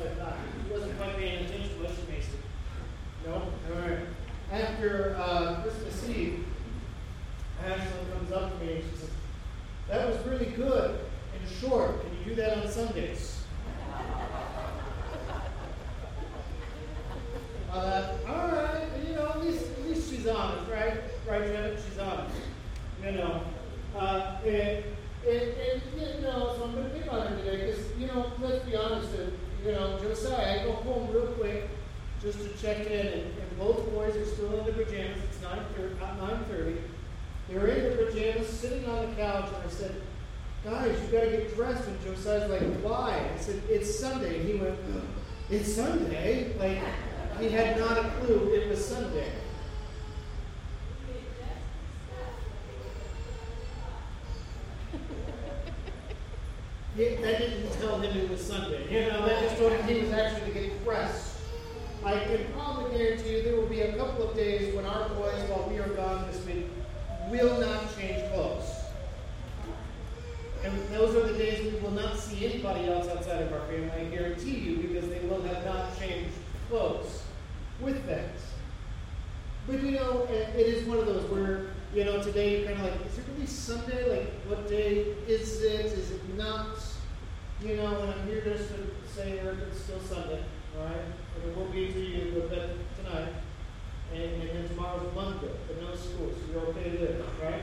He wasn't quite paying attention, was she, Mason? No? All right. After uh, Christmas Eve, Ashley comes up to me and she says, That was really good and short. Can you do that on Sundays? Uh, all right, you know, at least, at least she's honest, right? Right, Janet? She's honest. You know. Uh, and, and, and, you know, so I'm going to pick on her today because, you know, let's be honest, uh, you know, Josiah, I go home real quick just to check in, and, and both boys are still in their pajamas. It's 9.30, not 9.30. They're in their pajamas, sitting on the couch, and I said, guys, you got to get dressed. And Josiah's like, why? I said, it's Sunday. And he went, it's Sunday? Like, he had not a clue it was Sunday. He, that didn't tell him it was Sunday. You know, that just told him he was actually getting dressed. I can probably guarantee you there will be a couple of days when our boys, while we are gone this week, will not change clothes. And those are the days we will not see anybody else outside of our family, I guarantee you, because they will have not changed clothes with that. But you know, it, it is one of those where, you know, today you're kind of like, is it really Sunday? Like, what day is it? Is it not? You know, and I'm here just to say, it's still Sunday, all right? And it will be to you, but tonight. And, and then tomorrow's Monday, but no school, so you're okay there, right?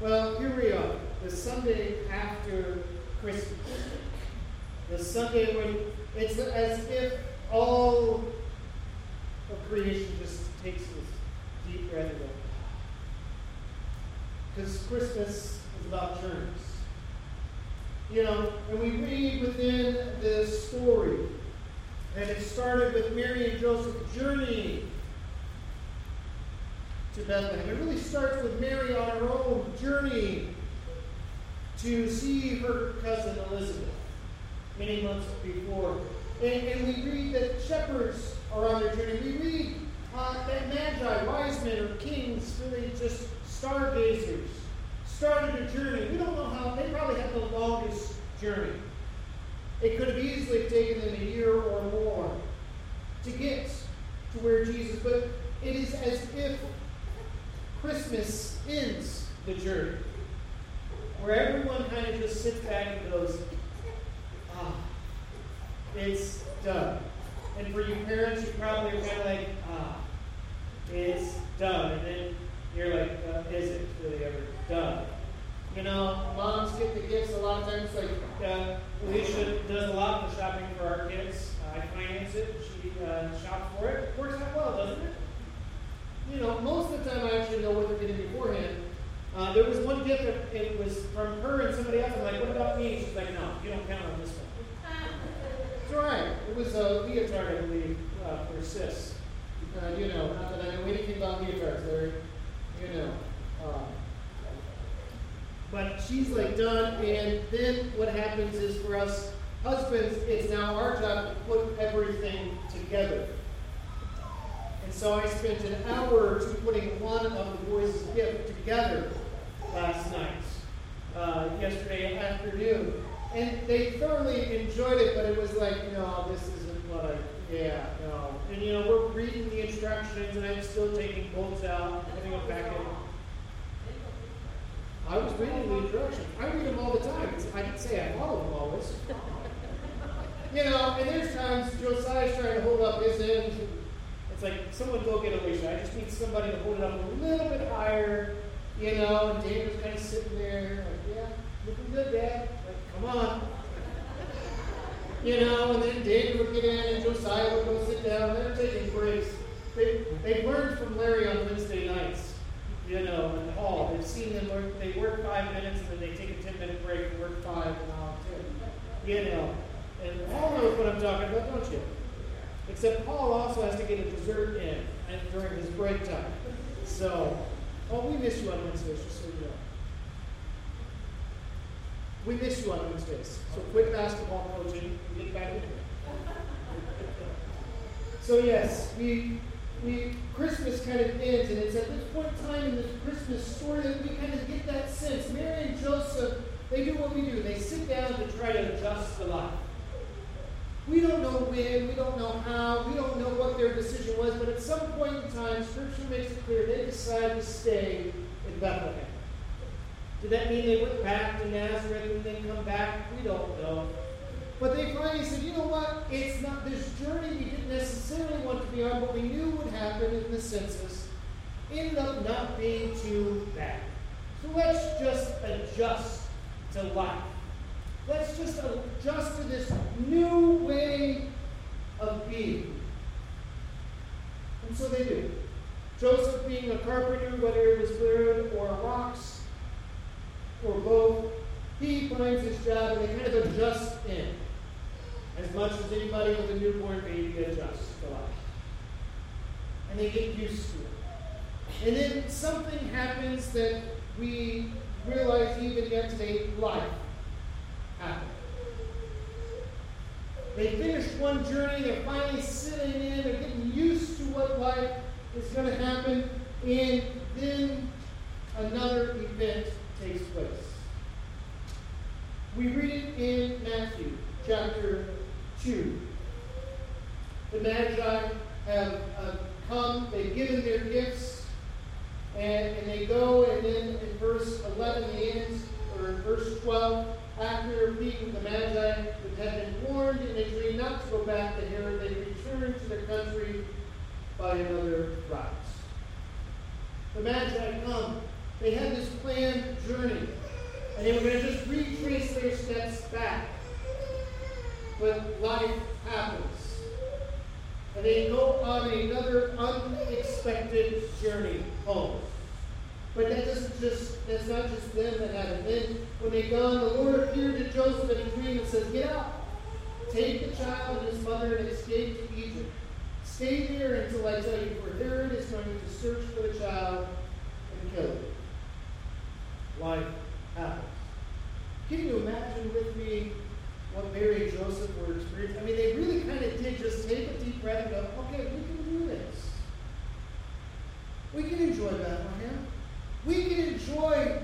Well, here we are, the Sunday after Christmas. The Sunday when it's as if all of creation just takes this deep breath away. Ah. Because Christmas is about journeys. You know, and we read within this story that it started with Mary and Joseph journeying to Bethlehem. It really starts with Mary on her own journey to see her cousin Elizabeth many months before. And, and we read that shepherds are on their journey. We read uh, that magi, wise men, or kings, really just stargazers, started a journey. We don't know how, they probably had the longest journey. It could have easily taken them a year or more to get to where Jesus, but it is as if Christmas ends the journey, where everyone kind of just sits back and goes, ah, it's done. And for you parents, you probably are kind of like, ah, it's done. And then you're like, uh, is it really ever done? You know, moms get the gifts a lot of times. Like uh, Alicia does a lot of the shopping for our kids. I finance it. She uh, shops for it. Works out well, doesn't it? You know, most of the time I actually know what they're getting beforehand. Uh, there was one gift that it was from her and somebody else. I'm like, what about me? She's like, no, you don't count on this one. Right. It was a leotard, I believe, uh, for sis. Uh, you know, not that I know anything about leotards. They're, you know. Uh, but she's like done, and then what happens is for us husbands, it's now our job to put everything together. And so I spent an hour or two putting one of the boys' gift together last night, uh, yesterday afternoon. And they thoroughly enjoyed it, but it was like, no, this isn't what I, yeah, no. And you know, we're reading the instructions, and I'm still taking bolts out, putting them back in. I was reading the instructions. I read them all the time. I didn't say I follow them always. you know, and there's times Josiah's trying to hold up his end. It's like, someone go get Alicia. I just need somebody to hold it up a little bit higher, you know, and David's kind of sitting there, like, looking good, Dad. Come on. You know, and then David would get in and Josiah would go sit down. They're taking breaks. They, they learned from Larry on Wednesday nights you know, in the hall. They've seen them work, they work five minutes and then they take a 10 minute break and work five and now 10. You know, and Paul knows what I'm talking about, don't you? Except Paul also has to get a dessert in and during his break time. So, oh, we miss you on Wednesdays, just so you know. We miss you on Wednesdays. So quit basketball coaching and get back into it. So yes, we we Christmas kind of ends, and it's at this point in time in this Christmas story that we kind of get that sense. Mary and Joseph, they do what we do. They sit down to try to adjust the life. We don't know when, we don't know how, we don't know what their decision was, but at some point in time, Scripture makes it clear they decided to stay in Bethlehem. Did that mean they went back to Nazareth and then come back? We don't know. But they finally said, you know what? It's not this journey we didn't necessarily want to be on, but we knew would happen in the census. Ended up not being too bad. So let's just adjust to life. Let's just adjust to this new way of being. And so they do. Joseph being a carpenter, whether it was wood or rocks or both, he finds his job and they kind of adjust in. As much as anybody with a newborn baby adjusts to life. And they get used to it. And then something happens that we realize even yet today life happened. They finished one journey, they're finally sitting in, they're getting used to what life is going to happen, and then another event takes place. We read it in Matthew chapter 2. The Magi have uh, come, they've given their gifts, and, and they go, and then in verse 11, the ends, or in verse 12, after meeting the Magi that had been warned in a dream not to go back to Herod, they returned to their country by another route. The Magi come. They had this planned journey, and they were going to just retrace their steps back. But life happens. And they go on another unexpected journey home. But that doesn't just, that's not just them that have it. Then when they gone, the Lord appeared to Joseph in a dream and says, Get up, take the child and his mother and escape to Egypt. Stay there until I tell you, for Herod is going to search for the child and kill him. Life happens. Can you imagine with me what Mary and Joseph were experiencing? I mean, they really kind of did just take a deep breath and go, okay, we can do this. We can enjoy Bethlehem. We can enjoy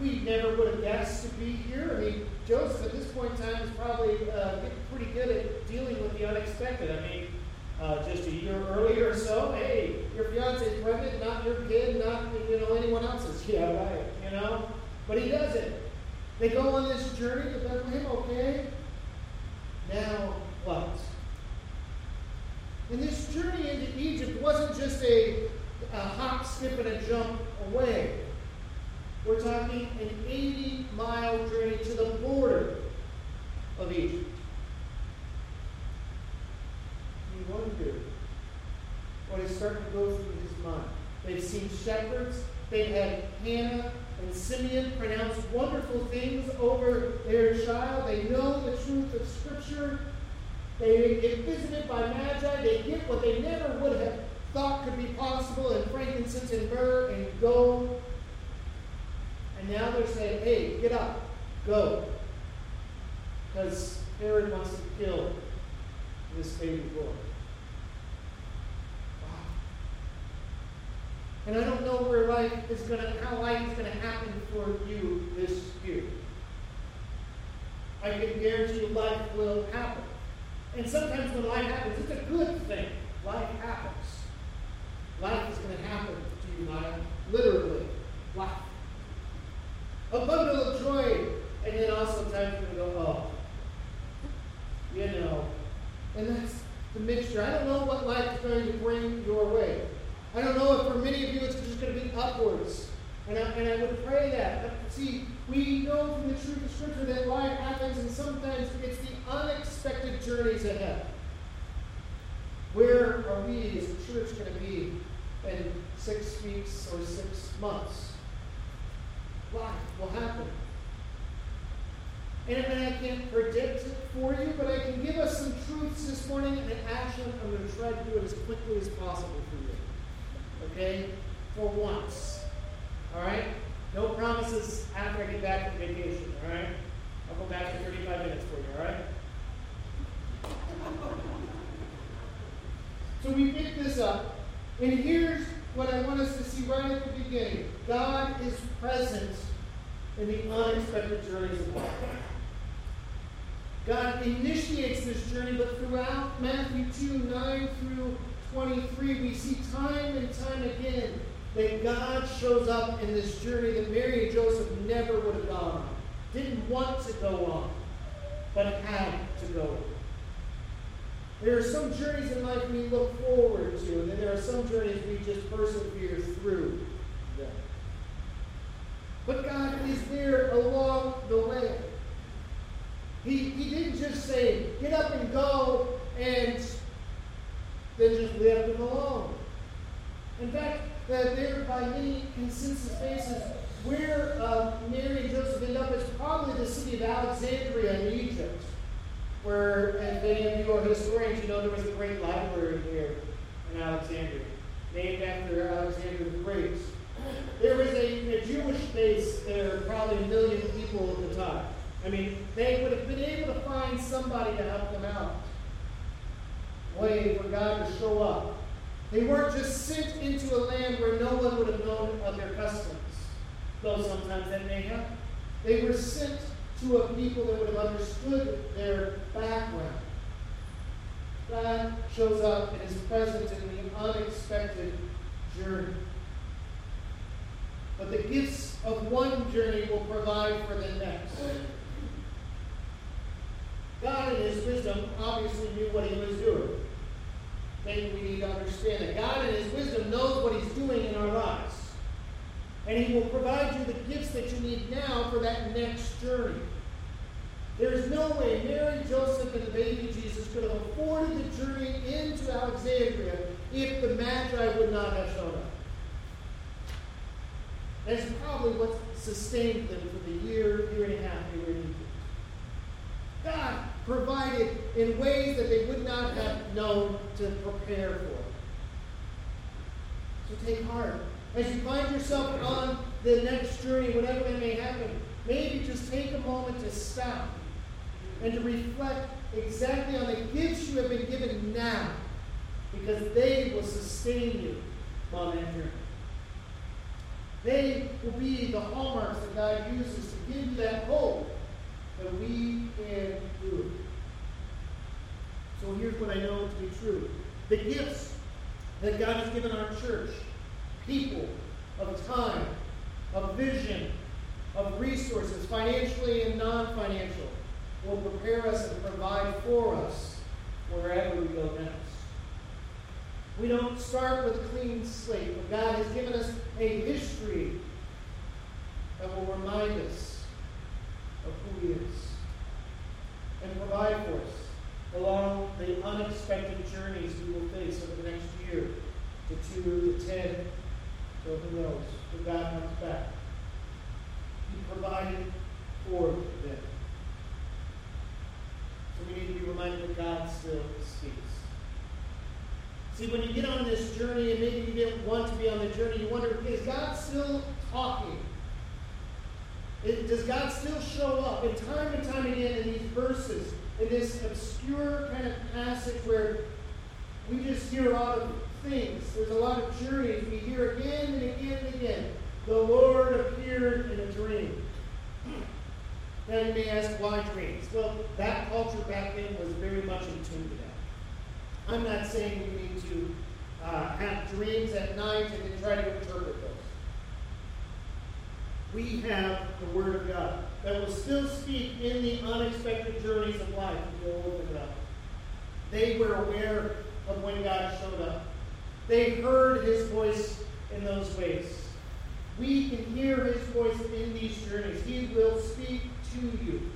we never would have guessed to be here. I mean, Joseph at this point in time is probably uh, pretty good at dealing with the unexpected. I mean, uh, just a year earlier or so, hey, your fiance is pregnant, not your kid, not you know anyone else's. Yeah, right. You know, but he does it. They go on journey to Bethlehem. Okay, now what? And this journey into Egypt wasn't just a, a hop, skip, and a jump away. We're talking an 80 mile journey to the border of Egypt. You wonder what is starting to go through his mind. They've seen shepherds, they've had Hannah wonderful things over their child. They know the truth of Scripture. They get visited by magi. They get what they never would have thought could be possible in frankincense and myrrh and gold. And now they're saying, hey, get up, go. Because Herod wants to kill this baby boy. And I don't know where life is gonna how life is gonna happen for you this year. I can guarantee life will happen. And sometimes when life happens, it's a good thing. Life happens. Life is going to happen to you, Maya. Literally. Life a bundle of joy, and then also times we go, oh, you know. And that's the mixture. I don't know what life is going to bring your way. I don't know if for many of you it's just going to be upwards. And I, and I would pray that. But see, we know from the truth of Scripture that life happens, and sometimes it's the unexpected journeys ahead. Where are we as a church going to be in six weeks or six months? life will happen. And, and I can't predict it for you, but I can give us some truths this morning, and actually I'm going to try to do it as quickly as possible for you. Okay? For once. All right? No promises after I get back from vacation. All right? I'll go back in 35 minutes for you. All right? So we pick this up, and here's what I want us to see right at the beginning God is present in the unexpected journeys of life. God initiates this journey, but throughout Matthew 2 9 through 23, we see time and time again that God shows up in this journey that Mary and Joseph never would have gone on, didn't want to go on, but had to go on. There are some journeys in life we look forward to, and then there are some journeys we just persevere through them. But God is there along the way. He, he didn't just say, get up and go, and then just left them alone. In fact, that there by many consensus basis, where uh, Mary and Joseph end up is probably the city of Alexandria in Egypt, where, if any of you are historians, you know there was a great library here in Alexandria, named after Alexander the Great. There was a, a Jewish base there, probably a million people at the time. I mean, they would have been able to find somebody to help them out. Way for God to show up. They weren't just sent into a land where no one would have known of their customs, though sometimes that may happen. They were sent to a people that would have understood their background. God shows up and is present in the unexpected journey. But the gifts of one journey will provide for the next. God, in His wisdom, obviously knew what He was doing. Maybe we need to understand that. God, in His wisdom, knows what He's doing in our lives. And He will provide you the gifts that you need now for that next journey. There is no way Mary, Joseph, and the baby Jesus could have afforded the journey into Alexandria if the Magi would not have shown up. That's probably what sustained them for the year, year and a half they were in Egypt. God provided in ways that they would not have known to prepare for. So take heart. As you find yourself on the next journey, whatever that may happen, maybe just take a moment to stop and to reflect exactly on the gifts you have been given now, because they will sustain you on that journey. They will be the hallmarks that God uses to give you that hope that we can do it. So here's what I know to be true. The gifts that God has given our church, people of time, of vision, of resources, financially and non-financial, will prepare us and provide for us wherever we go next. We don't start with a clean slate, but God has given us a history that will remind us of who He is and provide for us along the unexpected journeys we will face over the next year the two, the ten, to who knows, when God comes back. He provided for them. So we need to be reminded that God still speaks. See, when you get on this journey and maybe you didn't want to be on the journey, you wonder, is God still talking? It, does God still show up? And time and time again in these verses, in this obscure kind of passage where we just hear a lot of things, there's a lot of journeys we hear again and again and again. The Lord appeared in a dream. Now you may ask, why dreams? Well, that culture back then was very much in tune to that. I'm not saying we need to uh, have dreams at night and then try to interpret those. We have the Word of God that will still speak in the unexpected journeys of life if you'll open up. They were aware of when God showed up. They heard His voice in those ways. We can hear His voice in these journeys. He will speak to you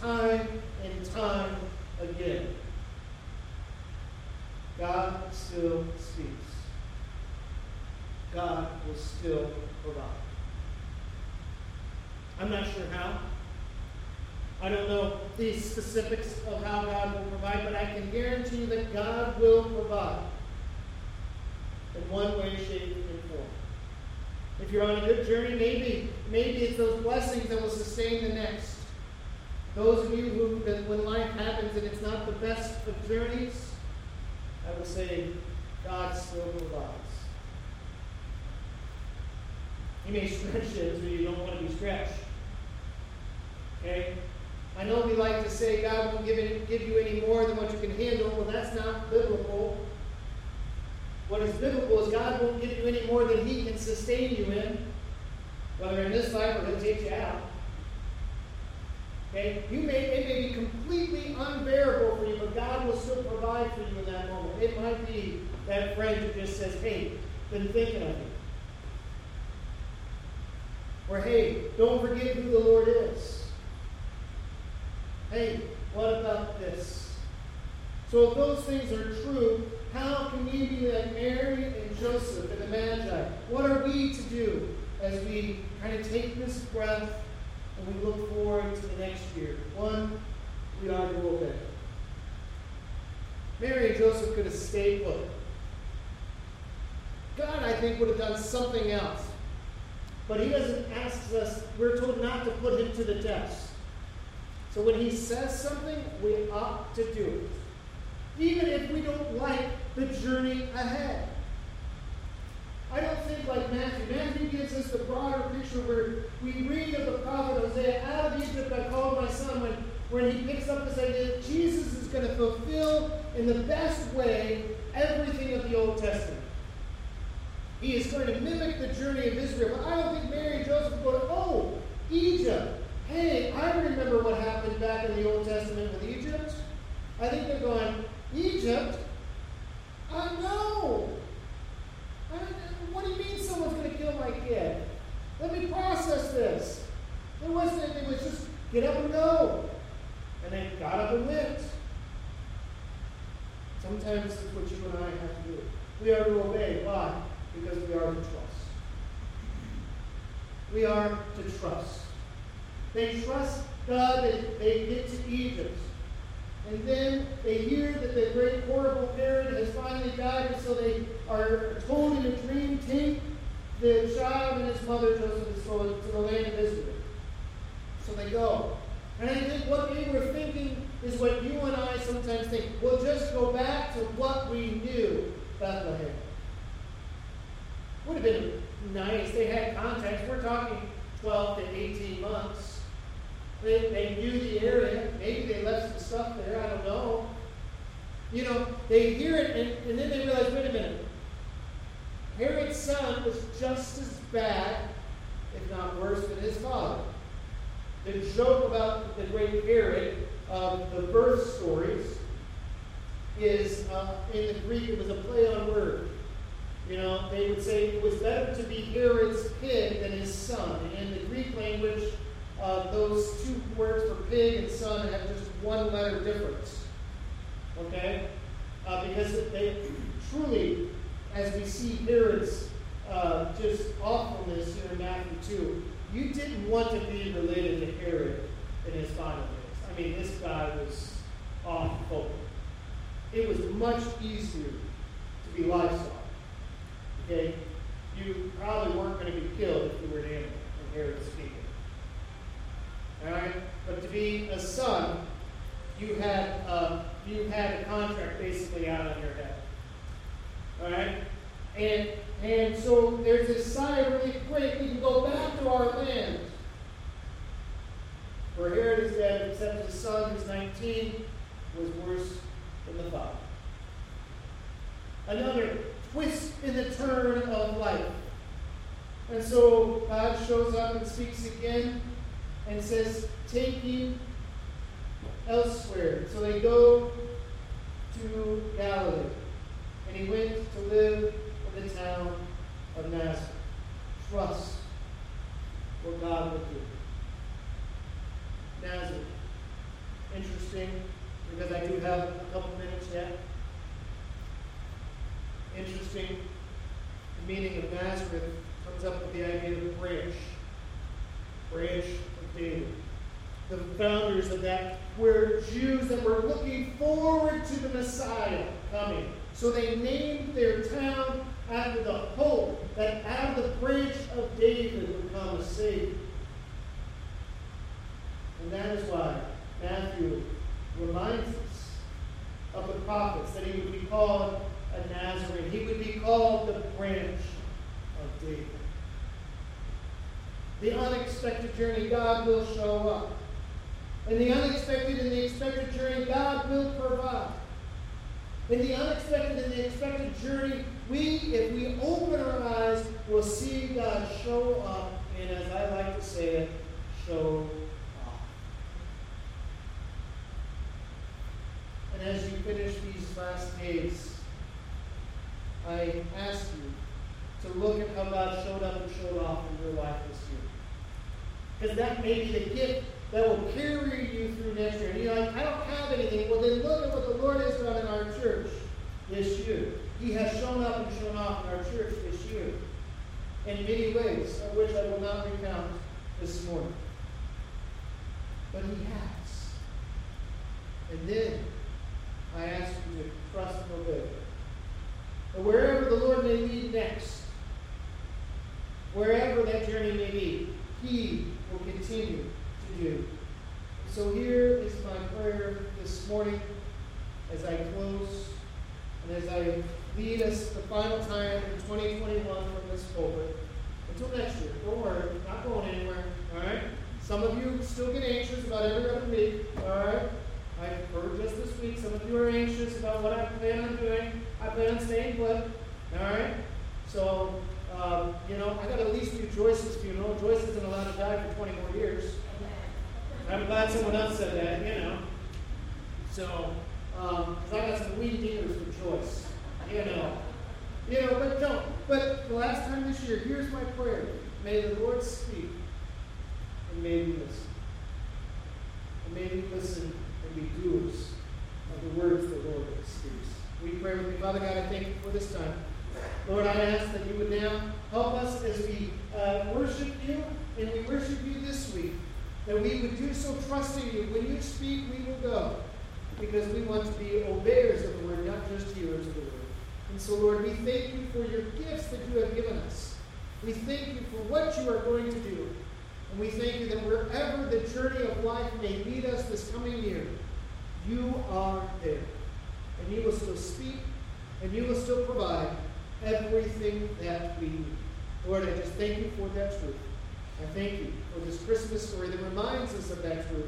time and time again. God still speaks. God will still provide. I'm not sure how. I don't know the specifics of how God will provide, but I can guarantee you that God will provide in one way, shape, and form. If you're on a good journey, maybe maybe it's those blessings that will sustain the next. Those of you who, when life happens and it's not the best of journeys, I will say, God still provides. He may stretch it so you don't want to be stretched. Okay? I know we like to say God won't give, give you any more than what you can handle. Well, that's not biblical. What is biblical is God won't give you any more than He can sustain you in, whether in this life or He'll take you out. Okay? You may, it may be completely unbearable for you, but God will still provide for you in that moment. It might be that friend who just says, hey, been thinking of you. Or, hey, don't forget who the Lord is. Hey, what about this? So, if those things are true, how can we be like Mary and Joseph and the Magi? What are we to do as we kind of take this breath and we look forward to the next year? One, we are to obey. Mary and Joseph could have stayed put. God, I think, would have done something else. But he doesn't ask us, we're told not to put him to the test. So when he says something, we ought to do it. Even if we don't like the journey ahead. I don't think like Matthew. Matthew gives us the broader picture where we read of the prophet Hosea, out of Egypt I called my son, when, when he picks up this idea that Jesus is going to fulfill in the best way everything of the Old Testament. He is going to mimic the journey of Israel. But I don't think Mary and Joseph go, to, oh, Egypt. Hey, I remember what happened back in the Old Testament with Egypt. I think they're going, Egypt? I know. I, what do you mean someone's going to kill my kid? Let me process this. There wasn't it was just get up and go. And they got up and went. Sometimes it's what you and I have to do. We are to obey. Why? because we are to trust. We are to trust. They trust God that they get to Egypt. And then they hear that the great horrible Herod has finally died, and so they are told in a dream, take the child and his mother Joseph to the land of Israel. So they go. And I think what they were thinking is what you and I sometimes think. We'll just go back to what we knew, Bethlehem. Would have been nice. They had contacts. We're talking 12 to 18 months. They, they knew the area. Maybe they left some stuff there. I don't know. You know, they hear it and, and then they realize wait a minute. Herod's son was just as bad, if not worse, than his father. The joke about the great Herod, um, the birth stories, is uh, in the Greek, it was a play on words. You know, they would say it was better to be Herod's kid than his son. And in the Greek language, uh, those two words for pig and son have just one letter difference. Okay? Uh, because they truly, as we see Herod's uh, just awfulness here in Matthew 2, you didn't want to be related to Herod in his final days. I mean, this guy was off focus. It was much easier to be livestock. Okay? You probably weren't going to be killed if you were an animal, inherently speaking. Alright? But to be a son, you had uh, you had a contract basically out on your head. Alright? And and so there's this sign really quick, we can go back to our land. For Herod is dead, except his son, who's 19, was worse than the father. Another twist in the turn of life. And so God shows up and speaks again and says, Take you elsewhere. So they go to Galilee. And he went to live in the town of Nazareth. Trust what God will do. Nazareth. Interesting, because I do have a couple minutes yet. Interesting. The meaning of Nazareth comes up with the idea of branch. Branch of David. The founders of that were Jews that were looking forward to the Messiah coming. So they named their town after the hope that out of the branch of David would come a Savior. And that is why Matthew reminds us of the prophets that he would be called a Nazarene. He would be called the branch of David. The unexpected journey, God will show up. And the unexpected and the expected journey, God will provide. In the unexpected and the expected journey, we, if we open our eyes, will see God show up, and as I like to say it, show off. And as you finish these last days, I ask you to look at how God showed up and showed off in your life this year. Because that may be the gift that will carry you through next year. And you're like, I don't have anything. Well, then look at what the Lord has done in our church this year. He has shown up and shown off in our church this year in many ways, of which I will not recount this morning. But He has. And then I ask you to trust and obey. And wherever the Lord may lead next, wherever that journey may be, He will continue to do. So here is my prayer this morning as I close and as I lead us the final time in 2021 from this pulpit. Until next year, don't worry, not going anywhere. All right? Some of you still get anxious about every other week. All right? I heard just this week, some of you are anxious about what I plan on doing. I plan on staying put. All right? So, um, you know, I got to at least do Joyce's funeral. Joyce isn't allowed to die for 20 more years. I'm glad someone else said that, you know. So, um, some weed dealers for choice, you know. You know, but don't. But the last time this year, here's my prayer. May the Lord speak, and may we listen. And may we listen and be doers of the words the Lord speaks. We pray with me. Father God, I thank you for this time. Lord, I ask that you would now help us as we uh, worship you, and we worship you this week, that we would do so trusting you. When you speak, we will go, because we want to be obeyers of the word, not just hearers of the word. And so, Lord, we thank you for your gifts that you have given us. We thank you for what you are going to do. And we thank you that wherever the journey of life may lead us this coming year, you are there. And you will still speak, and you will still provide everything that we need. Lord, I just thank you for that truth. I thank you for this Christmas story that reminds us of that truth.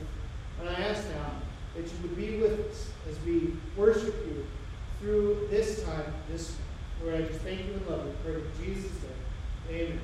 And I ask now that you would be with us as we worship you through this time, this Lord, I just thank you and love you. Pray in Jesus' name. Amen.